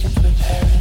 to pretend